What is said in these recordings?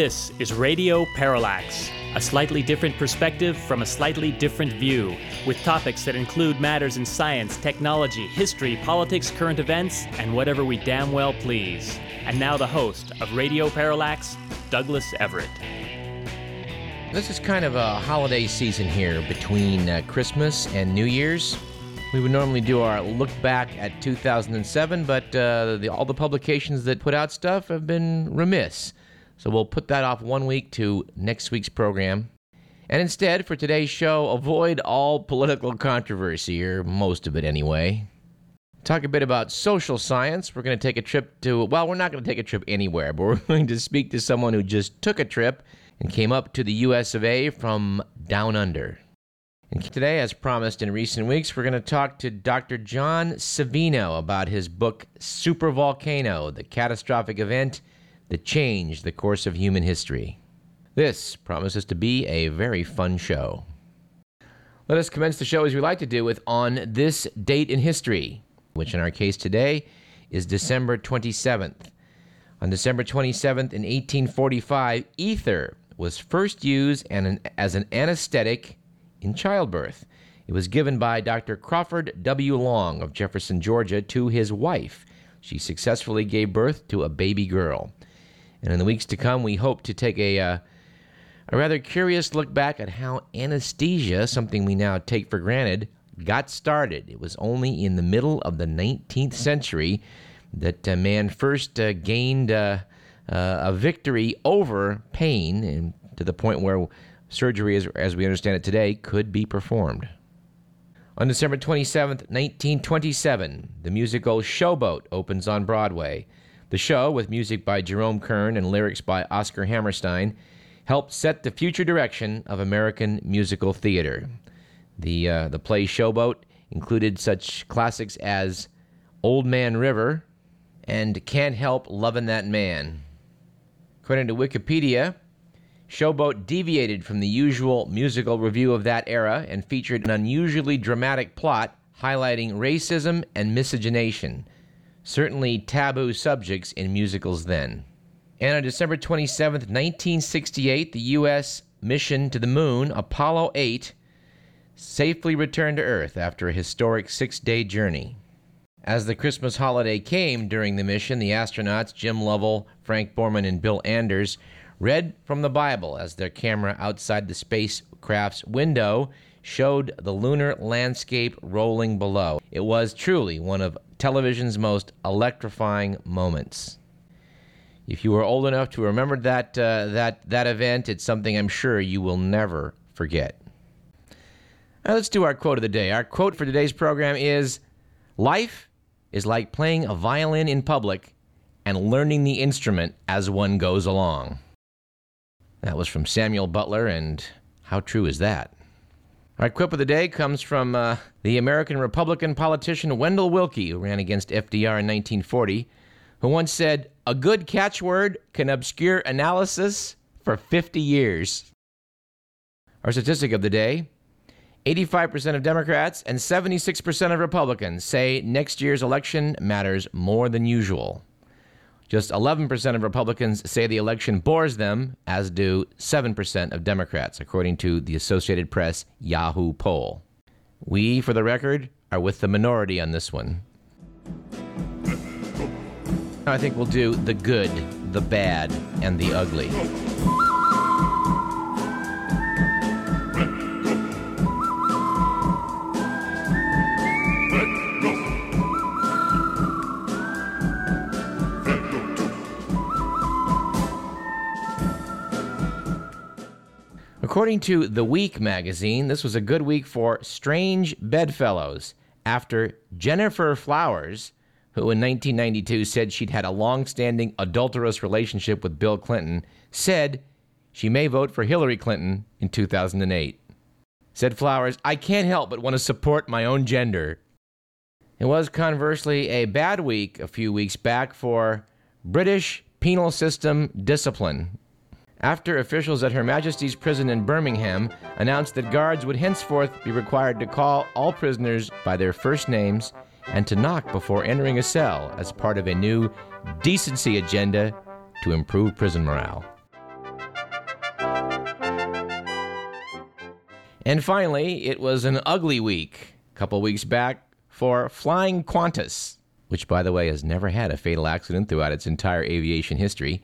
This is Radio Parallax, a slightly different perspective from a slightly different view, with topics that include matters in science, technology, history, politics, current events, and whatever we damn well please. And now the host of Radio Parallax, Douglas Everett. This is kind of a holiday season here between uh, Christmas and New Year's. We would normally do our look back at 2007, but uh, the, all the publications that put out stuff have been remiss. So we'll put that off one week to next week's program. And instead, for today's show, avoid all political controversy, or most of it anyway. Talk a bit about social science. We're going to take a trip to, well, we're not going to take a trip anywhere, but we're going to speak to someone who just took a trip and came up to the US of A from down under. And today, as promised in recent weeks, we're going to talk to Dr. John Savino about his book, Supervolcano The Catastrophic Event that changed the course of human history. This promises to be a very fun show. Let us commence the show as we like to do with On This Date in History, which in our case today is December 27th. On December 27th in 1845, ether was first used as an anesthetic in childbirth. It was given by Dr. Crawford W. Long of Jefferson, Georgia, to his wife. She successfully gave birth to a baby girl. And in the weeks to come, we hope to take a, uh, a rather curious look back at how anesthesia, something we now take for granted, got started. It was only in the middle of the 19th century that uh, man first uh, gained uh, uh, a victory over pain, and to the point where surgery, as, as we understand it today, could be performed. On December 27, 1927, the musical Showboat opens on Broadway. The show, with music by Jerome Kern and lyrics by Oscar Hammerstein, helped set the future direction of American musical theater. The, uh, the play Showboat included such classics as Old Man River and Can't Help Lovin' That Man. According to Wikipedia, Showboat deviated from the usual musical revue of that era and featured an unusually dramatic plot highlighting racism and miscegenation certainly taboo subjects in musicals then. And on December 27, 1968, the U.S. mission to the moon, Apollo 8, safely returned to Earth after a historic six day journey. As the Christmas holiday came during the mission, the astronauts, Jim Lovell, Frank Borman, and Bill Anders, read from the Bible as their camera outside the spacecraft's window showed the lunar landscape rolling below. It was truly one of television's most electrifying moments. If you were old enough to remember that, uh, that, that event, it's something I'm sure you will never forget. Now let's do our quote of the day. Our quote for today's program is Life is like playing a violin in public and learning the instrument as one goes along. That was from Samuel Butler, and how true is that? Our quip of the day comes from uh, the American Republican politician Wendell Willkie, who ran against FDR in 1940, who once said, A good catchword can obscure analysis for 50 years. Our statistic of the day 85% of Democrats and 76% of Republicans say next year's election matters more than usual. Just 11% of Republicans say the election bores them, as do 7% of Democrats, according to the Associated Press Yahoo poll. We, for the record, are with the minority on this one. I think we'll do the good, the bad, and the ugly. According to The Week magazine, this was a good week for strange bedfellows after Gennifer Flowers, who in 1992 said she'd had a long standing adulterous relationship with Bill Clinton, said she may vote for Hillary Clinton in 2008. Said Flowers, I can't help but want to support my own gender. It was conversely a bad week a few weeks back for British penal system discipline after officials at Her Majesty's prison in Birmingham announced that guards would henceforth be required to call all prisoners by their first names and to knock before entering a cell as part of a new decency agenda to improve prison morale. And finally, it was an ugly week a couple weeks back for Flying Qantas, which, by the way, has never had a fatal accident throughout its entire aviation history.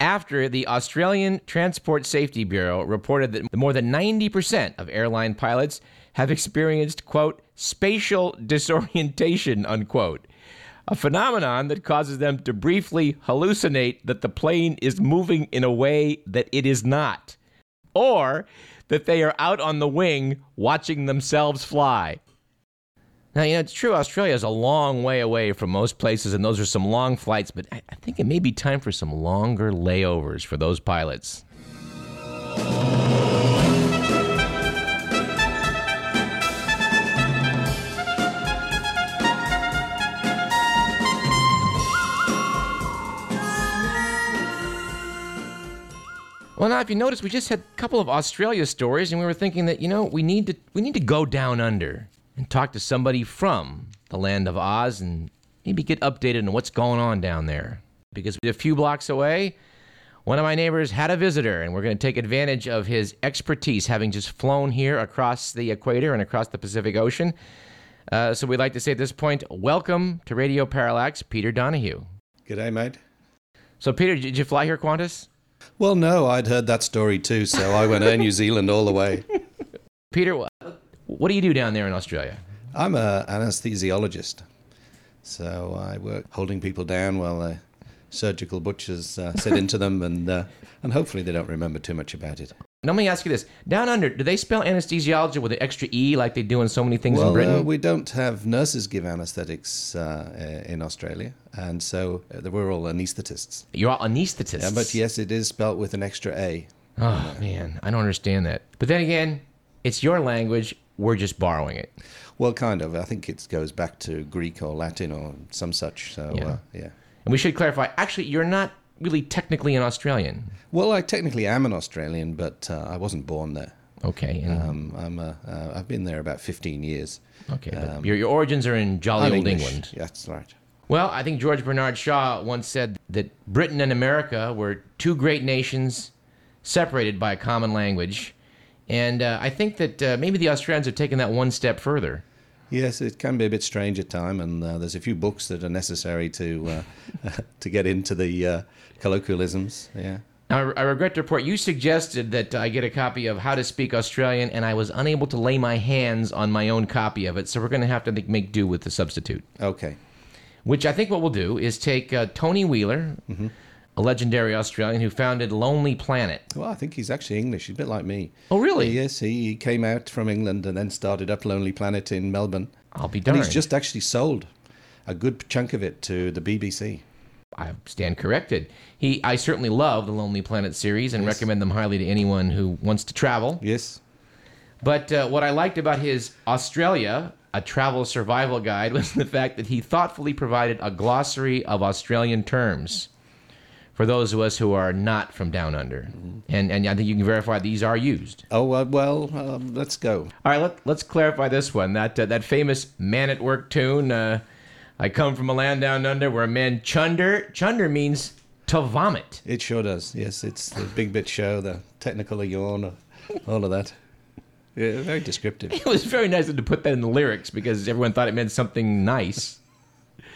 After the Australian Transport Safety Bureau reported that more than 90% of airline pilots have experienced, quote, spatial disorientation, unquote, a phenomenon that causes them to briefly hallucinate that the plane is moving in a way that it is not, or that they are out on the wing watching themselves fly. Now, you know, it's true, Australia is a long way away from most places, and those are some long flights, but I, think it may be time for some longer layovers for those pilots. Well, now if you notice, we just had a couple of Australia stories, and we were thinking that you know we need to we need to go down under and talk to somebody from the land of Oz and maybe get updated on what's going on down there. Because a few blocks away, one of my neighbors had a visitor, and we're going to take advantage of his expertise, having just flown here across the equator and across the Pacific Ocean. Uh, so we'd like to say at this point, welcome to Radio Parallax, Peter Donahue. G'day, mate. So, Peter, did you fly here, Qantas? Well, no, I'd heard that story too, so I went Air New Zealand all the way. Peter, what do you do down there in Australia? I'm an anesthesiologist, so I work holding people down while the surgical butchers uh, sit into them, and uh, and hopefully they don't remember too much about it. Now, let me ask you this: Down under, do they spell anesthesiology with an extra e like they do in so many things well, in Britain? Uh, we don't have nurses give anesthetics uh, in Australia, and so uh, we're all anaesthetists. You're all anesthetists. Yeah, but yes, it is spelt with an extra a. Oh man, I don't understand that. But then again, it's your language. We're just borrowing it. Well, kind of. I think it goes back to Greek or Latin or some such. So Yeah. uh, yeah. And we should clarify. Actually, you're not really technically an Australian. Well, I technically am an Australian, but uh, I wasn't born there. Okay. And, Um, I'm a, uh, I've been there about 15 years. okay. But your your origins are in jolly I'm old English. England. Yeah, that's right. Well, I think George Bernard Shaw once said that Britain and America were two great nations separated by a common language. And uh, I think that uh, maybe the Australians have taken that one step further. Yes, it can be a bit strange at time, and uh, there's a few books that are necessary to uh, to get into the uh, colloquialisms. Yeah. I I regret to report you suggested that I get a copy of How to Speak Australian, and I was unable to lay my hands on my own copy of it, so we're going to have to make do with the substitute. Okay. Which I think what we'll do is take uh, Tony Wheeler, a legendary Australian who founded Lonely Planet. Well, I think he's actually English. He's a bit like me. Oh, really? Yes, he, came out from England and then started up Lonely Planet in Melbourne. I'll be And darned. he's just actually sold a good chunk of it to the BBC. I stand corrected. He, I certainly love the Lonely Planet series and recommend them highly to anyone who wants to travel. Yes. But uh, what I liked about his Australia, a travel survival guide, was the fact that he thoughtfully provided a glossary of Australian terms for those of us who are not from down under. And, and I think you can verify these are used. Oh, uh, well, um, let's go. All right, let, let's clarify this one. That, uh, that famous Man at Work tune, uh, I come from a land down under where men chunder. Chunder means to vomit. It sure does. Yes, it's the Big Bit Show, the Technicolor yawn, all of that. Yeah, very descriptive. It was very nice to put that in the lyrics because everyone thought it meant something nice.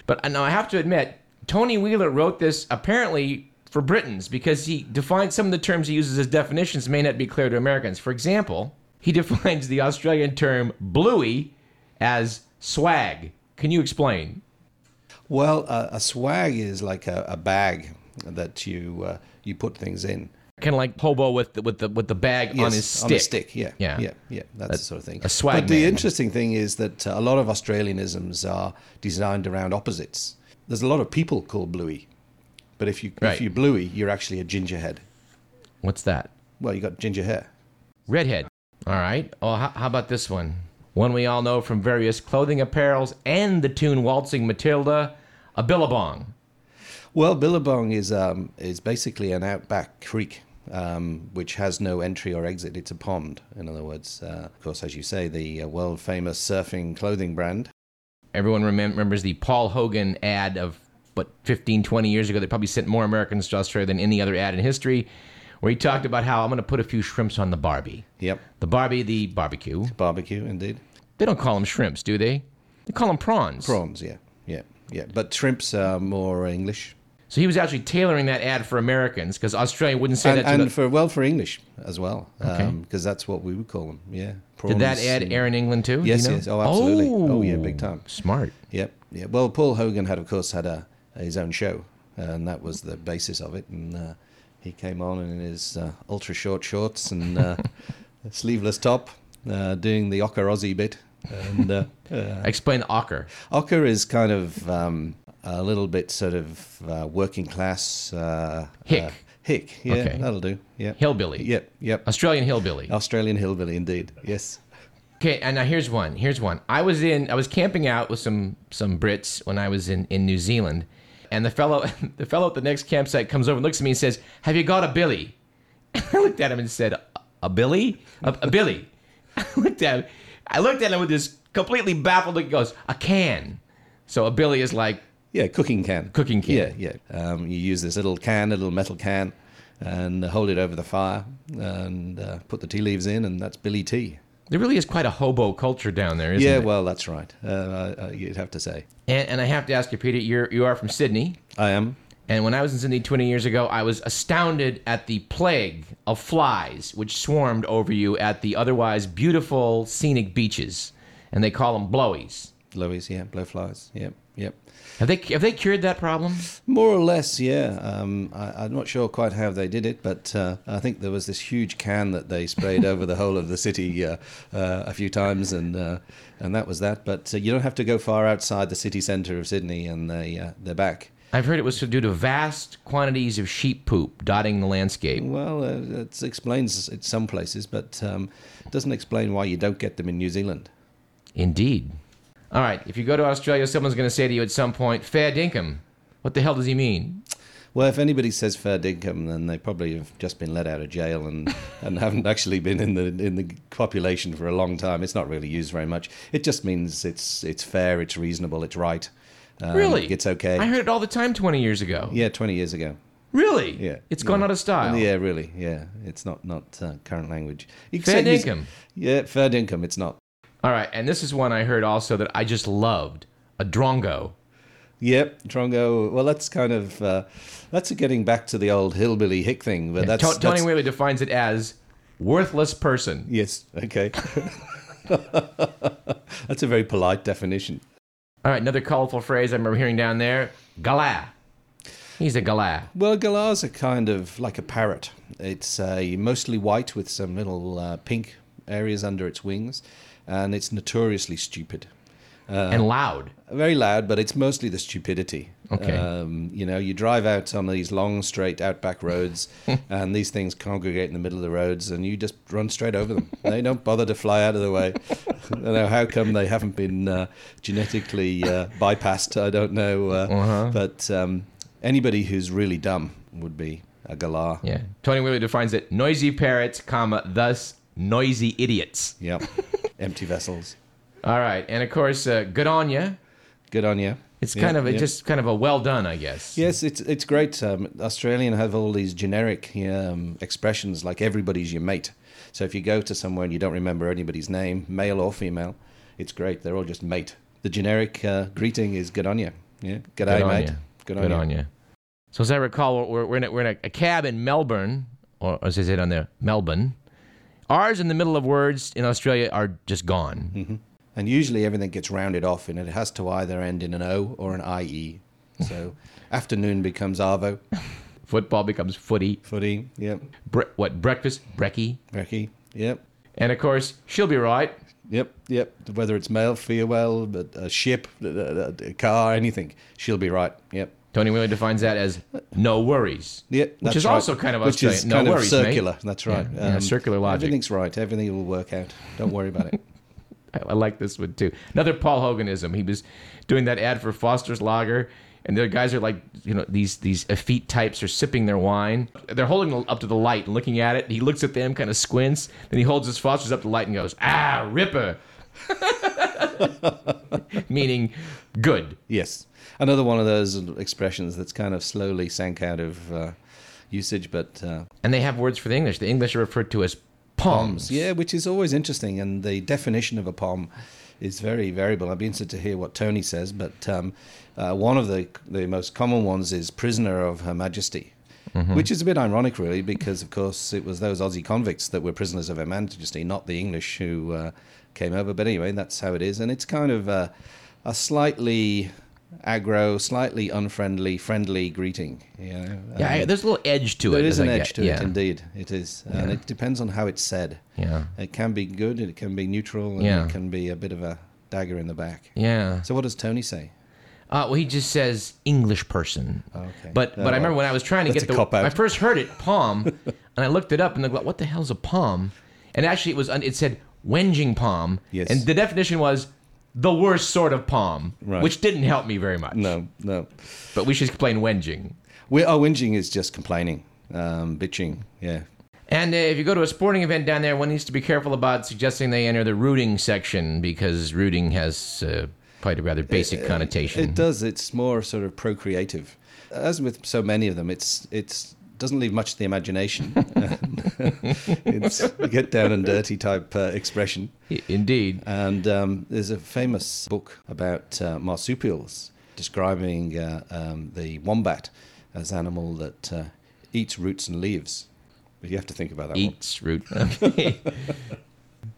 But uh, now I have to admit, Tony Wheeler wrote this apparently for Britons because he defines some of the terms he uses as definitions may not be clear to Americans. For example, he defines the Australian term bluey as swag. Can you explain? Well, uh, a swag is like a, a bag that you uh, you put things in. Kind of like hobo with the, with the with the bag on his stick. On a stick, yeah, Yeah. yeah, yeah. That's the sort of thing. a swag But the interesting thing is that uh, a lot of Australianisms are designed around opposites. There's a lot of people called Bluey, but if you Right. if you Bluey, you're actually a gingerhead. What's that? Well, you got ginger hair. Redhead. All right. Oh, how, how about this one? One we all know from various clothing apparels and the tune Waltzing Matilda, a billabong. Well, Billabong is um, is basically an outback creek, um, which has no entry or exit. It's a pond, in other words. Uh, of course, as you say, the uh, world famous surfing clothing brand. Everyone remem- remembers the Paul Hogan ad of, what, 15, 20 years ago they probably sent more Americans to Australia than any other ad in history, where he talked about how I'm going to put a few shrimps on the Barbie. Yep. The Barbie, the barbecue. Barbecue, indeed. They don't call them shrimps, do they? They call them prawns. Prawns, yeah. Yeah. Yeah. But shrimps are more English. So he was actually tailoring that ad for Americans because Australia wouldn't say And, that to and the, for, well, for English as well. Okay. Um, because that's what we would call them. Yeah. Did that ad and- air in England too? Yes, you know? yes. Oh, absolutely. Oh, yeah, big time. Oh, smart. Yep. Yeah. Well, Paul Hogan had, of course, had a his own show, and that was the basis of it. And uh, he came on in his uh, ultra short shorts and uh, sleeveless top, uh, doing the Ocker Aussie bit. And uh, Explain the ochre. Ocker is kind of um, a little bit sort of uh, working class. Uh, Hick. Hick. Yeah, Okay. that'll do. Yeah. Hillbilly. Yep. Yep. Australian hillbilly. Australian hillbilly, indeed. Yes. Okay, and now here's one. Here's one. I was in I was camping out with some some Brits when I was in in New Zealand, and the fellow the fellow at the next campsite comes over and looks at me and says, "Have you got a billy?" I looked at him and said, "A billy? A, a billy?" I looked at him. I looked at him with this completely baffled look. He goes, "A can." So a billy is like Yeah, cooking can. Cooking can. Yeah, yeah. Um, you use this little can, a little metal can, and hold it over the fire, and uh, put the tea leaves in, and that's Billy tea. There really is quite a hobo culture down there, isn't it? yeah, it? well, that's right. Uh, uh, you'd have to say. And, and I have to ask you, Peter, you're you are from Sydney. I am. And when I was in Sydney 20 years ago, I was astounded at the plague of flies which swarmed over you at the otherwise beautiful scenic beaches. And they call them blowies. Lowies, yeah, blowflies. Yep. Have they, have they cured that problem? More or less, yeah. Um, I, I'm not sure quite how they did it, but uh, I think there was this huge can that they sprayed over the whole of the city uh, uh, a few times, and uh, and that was that. But uh, you don't have to go far outside the city centre of Sydney, and they uh, they're back. I've heard it was due to vast quantities of sheep poop dotting the landscape. Well, uh, it explains it some places, but um, it doesn't explain why you don't get them in New Zealand. Indeed. All right, if you go to Australia, someone's going to say to you at some point, fair dinkum. What the hell does he mean? Well, if anybody says fair dinkum, then they probably have just been let out of jail and, and haven't actually been in the in the population for a long time. It's not really used very much. It just means it's it's fair, it's reasonable, it's right. Um, Really? it's okay. I heard it all the time 20 years ago. yeah, twenty years ago. Really? Yeah, It's gone yeah. out of style. Yeah, really. Yeah, it's not not uh, current language. You Fair dinkum. Yeah, fair dinkum. It's not. All right, and this is one I heard also that I just loved a drongo. Yep, Drongo. Well, that's kind of uh, that's getting back to the old hillbilly hick thing, but that's, To- Tony that's Wheeler defines it as worthless person. yes, okay. that's a very polite definition. All right, another colorful phrase I remember hearing down there galah. He's a galah. Well, galahs are kind of like a parrot. It's uh, mostly white with some little uh, pink areas under its wings, and it's notoriously stupid. and loud. Very loud, but it's mostly the stupidity. Okay. Um, you know, you drive out on these long, straight outback roads, and these things congregate in the middle of the roads, and you just run straight over them. they don't bother to fly out of the way. I don't know how come they haven't been uh, genetically uh, bypassed. I don't know. Uh, Uh-huh. But um, anybody who's really dumb would be a galah. Yeah. Tony Wheeler defines it noisy parrots, comma, thus noisy idiots. Yep. Empty vessels. All right, and of course, uh, good on ya. Good on you. It's Yeah, kind of a, yeah. just kind of a well done, I guess. Yes, it's it's great. Um, Australian have all these generic um, expressions like everybody's your mate. So if you go to somewhere and you don't remember anybody's name, male or female, it's great. They're all just mate. The generic uh, greeting is good on you. Yeah, g'day, Good on mate. ya. Good Good on, on you. you. So as I recall, we're, we're in, a, we're in a, a cab in Melbourne, or as I said on there, Melbourne. Ours in the middle of words in Australia are just gone. Mm-hmm. And usually everything gets rounded off, and it has to either end in an O or an IE. So afternoon becomes arvo, Football becomes footy. footy. Yep, Bre- what breakfast? Brekkie. brekkie. Yep. And of course, she'll be right. Yep, yep. Whether it's male, female, a ship, a, a- a car, anything, she'll be right. Yep. Tony Wheeler defines that as no worries. Yeah, which is right. also kind of which Australian. is no kind worries, of mate. circular. That's right. Um, Yeah, yeah, circular logic. Everything's right. Everything will work out. Don't worry about it. I, I like this one too. Another Paul Hoganism. He was doing that ad for Foster's Lager, and the guys are like, you know, these these effete types are sipping their wine. They're holding up to the light and looking at it. He looks at them, kind of squints. Then he holds his Foster's up to the light and goes, "Ah, Ripper," meaning good. yes, another one of those expressions that's kind of slowly sank out of, uh, usage, but uh, And they have words for the English. The English are referred to as poms. Yeah, which is always interesting, and the definition of a pom is very variable. I'd be interested to hear what Tony says, but um, uh, one of the the most common ones is prisoner of Her Majesty. Which is a bit ironic, really, because of course it was those Aussie convicts that were prisoners of Her Majesty, not the English who uh, came over. But anyway, that's how it is, and it's kind of a, a slightly aggro, slightly unfriendly, friendly greeting. You know? Yeah, I- there's a little edge to it. There is an I edge get- to yeah. it, indeed. It is, and it depends on how it's said. Yeah. It can be good, it can be neutral, and Yeah. it can be a bit of a dagger in the back. Yeah. So, what does Tony say? Uh, well, he just says English person. Okay. But but Oh, I remember when I was trying to get the. I first heard it pom, and I looked it up and I go, what the hell's a pom? And actually, it was it said whinging pom. Yes. And the definition was the worst sort of pom, Right. which didn't help me very much. No, no. But we should explain whinging. We, oh, whinging is just complaining, um, bitching. Yeah. And uh, if you go to a sporting event down there, one needs to be careful about suggesting they enter the rooting section because rooting has uh, quite a rather basic connotation. It does. It's more sort of procreative. As with so many of them, it's it's doesn't leave much to the imagination. it's a get down and dirty type uh, expression. Indeed. And um, there's a famous book about uh, marsupials describing uh, um, the wombat as an animal that uh, eats roots and leaves. But you have to think about that one. Eats root. Okay.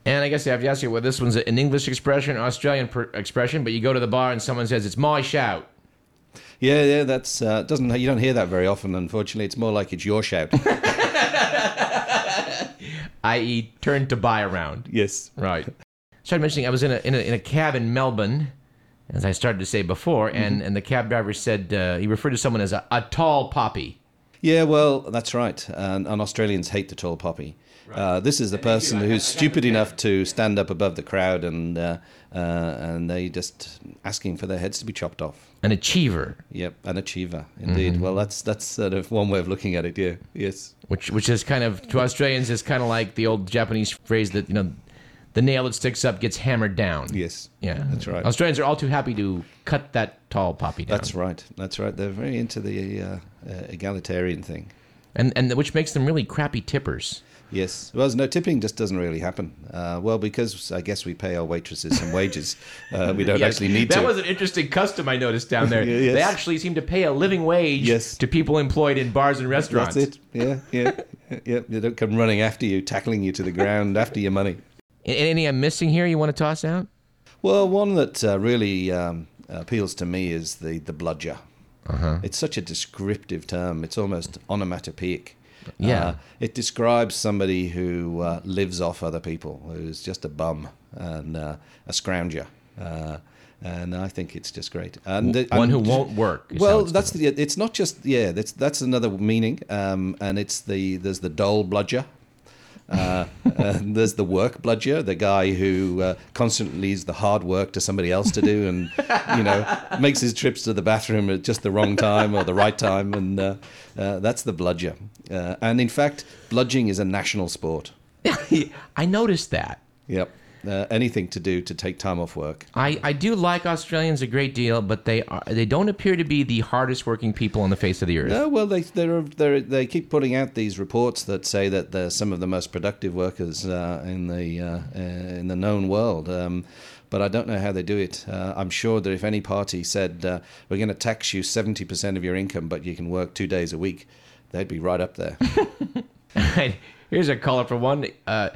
and I guess I have to ask you, well, this one's an English expression, Australian per- expression, but you go to the bar and someone says, it's my shout. Yeah, yeah, that's uh, doesn't you don't hear that very often. Unfortunately, it's more like it's your shout. i.e., turn to buy around. yes. Right. Started mentioning I was in a, in a, in a cab in Melbourne, as I started to say before, and, and the cab driver said, uh, he referred to someone as a, a tall poppy. Yeah, well, that's right. And, and Australians hate the tall poppy. Uh, this is the person who's stupid enough to stand up above the crowd, and uh, uh, and they just asking for their heads to be chopped off. An achiever, Yep, an achiever, indeed. Well, that's that's sort of one way of looking at it. Yeah, yes. which which is kind of, to Australians, is kind of like the old Japanese phrase that, you know, the nail that sticks up gets hammered down. Yes. Yeah, That's right. Australians are all too happy to cut that tall poppy down. That's right. That's right. They're very into the uh, uh, egalitarian thing. and and which makes them really crappy tippers. Yes. Well, no, tipping just doesn't really happen. Uh, well, because I guess we pay our waitresses some wages. Uh, we don't Yes, actually need that to. That was an interesting custom I noticed down there. Yes. They actually seem to pay a living wage Yes. to people employed in bars and restaurants. That's it. Yeah, yeah, yeah. They don't come running after you, tackling you to the ground after your money. Any I'm missing here you want to toss out? Well, one that uh, really um, appeals to me is the the bludger. Uh-huh. It's such a descriptive term. It's almost onomatopoeic. Yeah. Uh, it describes somebody who uh, lives off other people, who's just a bum and uh, a scrounger. Uh, and I think it's just great. And One I'm who won't work. Well, that's the. It's not just yeah. That's that's another meaning. Um, and it's the there's the dole bludger. Uh, and there's the work bludger, the guy who uh, constantly leaves the hard work to somebody else to do, and you know makes his trips to the bathroom at just the wrong time or the right time, and uh, uh, that's the bludger. Uh, and in fact, bludging is a national sport. I noticed that. Yep, uh, anything to do to take time off work. I, I do like Australians a great deal, but they are they don't appear to be the hardest working people on the face of the earth. No, well, they they're, they're, they keep putting out these reports that say that they're some of the most productive workers uh, in the uh, uh, in the known world. Um, but I don't know how they do it. Uh, I'm sure that if any party said uh, we're going to tax you 70% of your income, but you can work two days a week, they'd be right up there. Here's a caller for one. Uh,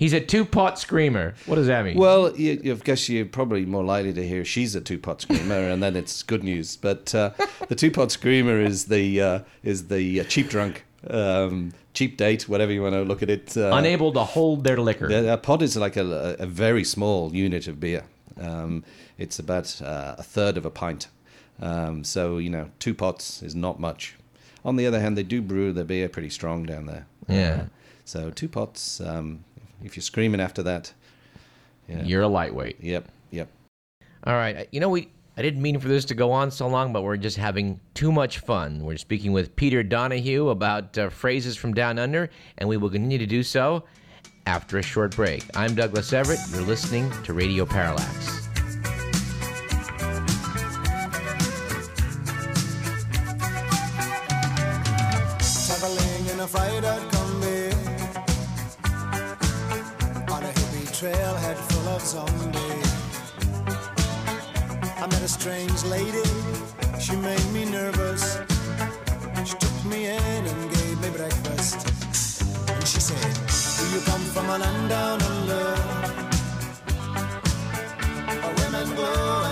he's a two pot screamer. What does that mean? well, you, you- I guess you're probably more likely to hear she's a two-pot screamer, and then it's good news. But uh, the two-pot screamer is the uh, is the uh, cheap drunk, um, cheap date, whatever you want to look at it. Uh, Unable to hold their liquor. The, a pot is like a, a very small unit of beer. Um, it's about uh, a third of a pint. Um, so, you know, two pots is not much. On the other hand, they do brew their beer pretty strong down there. Yeah. So, two pots, um, if you're screaming after that, yeah. You're a lightweight. Yep, yep. All right. You know, we I didn't mean for this to go on so long, but we're just having too much fun. We're speaking with Peter Donahue about uh, phrases from down under, and we will continue to do so after a short break. I'm Douglas Everett. You're listening to Radio Parallax. Travel in a fried trailhead full of zombies. I met a strange lady, she made me nervous. She took me in and gave me breakfast. And she said, Do you come from a land down under? A women go